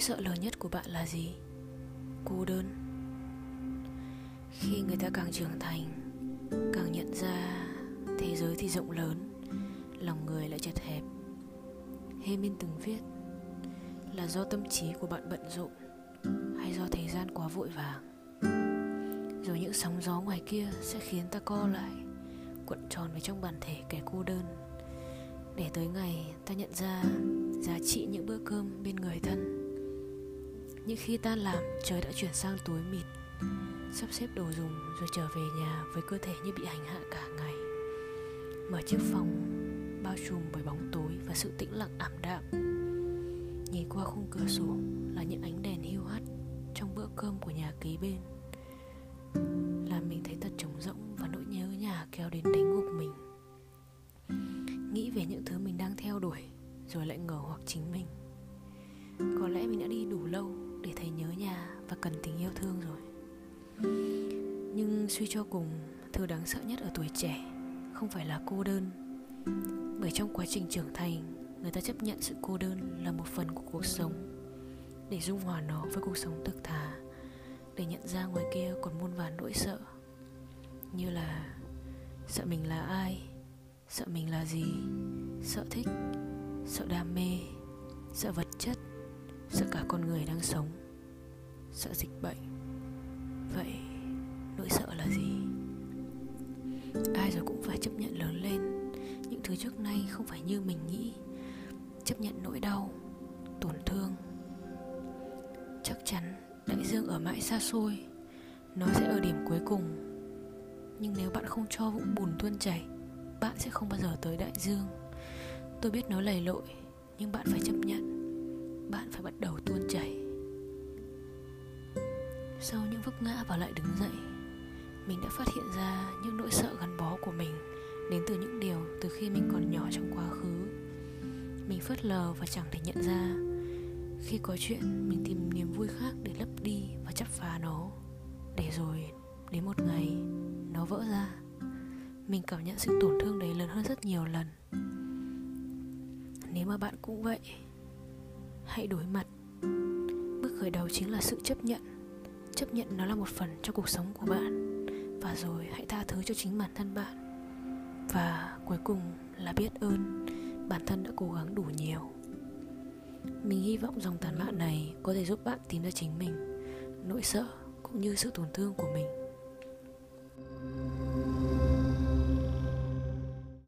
sợ lớn nhất của bạn là gì? Cô đơn. Khi người ta càng trưởng thành, càng nhận ra thế giới thì rộng lớn, lòng người lại chật hẹp. Hê từng viết là do tâm trí của bạn bận rộn hay do thời gian quá vội vàng. Rồi những sóng gió ngoài kia sẽ khiến ta co lại, cuộn tròn vào trong bản thể kẻ cô đơn. Để tới ngày ta nhận ra giá trị những bữa cơm bên người thân nhưng khi ta làm, trời đã chuyển sang tối mịt. Sắp xếp đồ dùng rồi trở về nhà với cơ thể như bị hành hạ cả ngày. Mở chiếc phòng, bao trùm bởi bóng tối và sự tĩnh lặng ảm đạm. Nhìn qua khung cửa sổ là những ánh đèn hiu hắt trong bữa cơm của nhà kế bên. Làm mình thấy thật trống rỗng và nỗi nhớ nhà kéo đến đánh gục mình. Nghĩ về những thứ mình đang theo đuổi rồi lại ngờ hoặc chính mình. Có lẽ mình đã đi đủ lâu để thấy nhớ nhà và cần tình yêu thương rồi. Nhưng suy cho cùng, thứ đáng sợ nhất ở tuổi trẻ không phải là cô đơn. Bởi trong quá trình trưởng thành, người ta chấp nhận sự cô đơn là một phần của cuộc sống. Để dung hòa nó với cuộc sống thực thà, để nhận ra ngoài kia còn muôn vàn nỗi sợ. Như là, sợ mình là ai, sợ mình là gì, sợ thích, sợ đam mê, sợ vật chất con người đang sống. Sợ dịch bệnh. Vậy nỗi sợ là gì? Ai rồi cũng phải chấp nhận lớn lên. Những thứ trước nay không phải như mình nghĩ. Chấp nhận nỗi đau, tổn thương. Chắc chắn đại dương ở mãi xa xôi, nó sẽ ở điểm cuối cùng. Nhưng nếu bạn không cho vũng bùn tuôn chảy, bạn sẽ không bao giờ tới đại dương. Tôi biết nó lầy lội, nhưng bạn phải chấp nhận. Bạn phải bắt đầu vấp ngã và lại đứng dậy. Mình đã phát hiện ra những nỗi sợ gắn bó của mình đến từ những điều từ khi mình còn nhỏ trong quá khứ. Mình phớt lờ và chẳng thể nhận ra. Khi có chuyện, mình tìm niềm vui khác để lấp đi và chắp phá nó. Để rồi, đến một ngày, nó vỡ ra. Mình cảm nhận sự tổn thương đấy lớn hơn rất nhiều lần. Nếu mà bạn cũng vậy, hãy đối mặt. Bước khởi đầu chính là sự chấp nhận chấp nhận nó là một phần trong cuộc sống của bạn. Và rồi hãy tha thứ cho chính bản thân bạn. Và cuối cùng là biết ơn, bản thân đã cố gắng đủ nhiều. Mình hy vọng dòng tàn mạn này có thể giúp bạn tìm ra chính mình, nỗi sợ cũng như sự tổn thương của mình.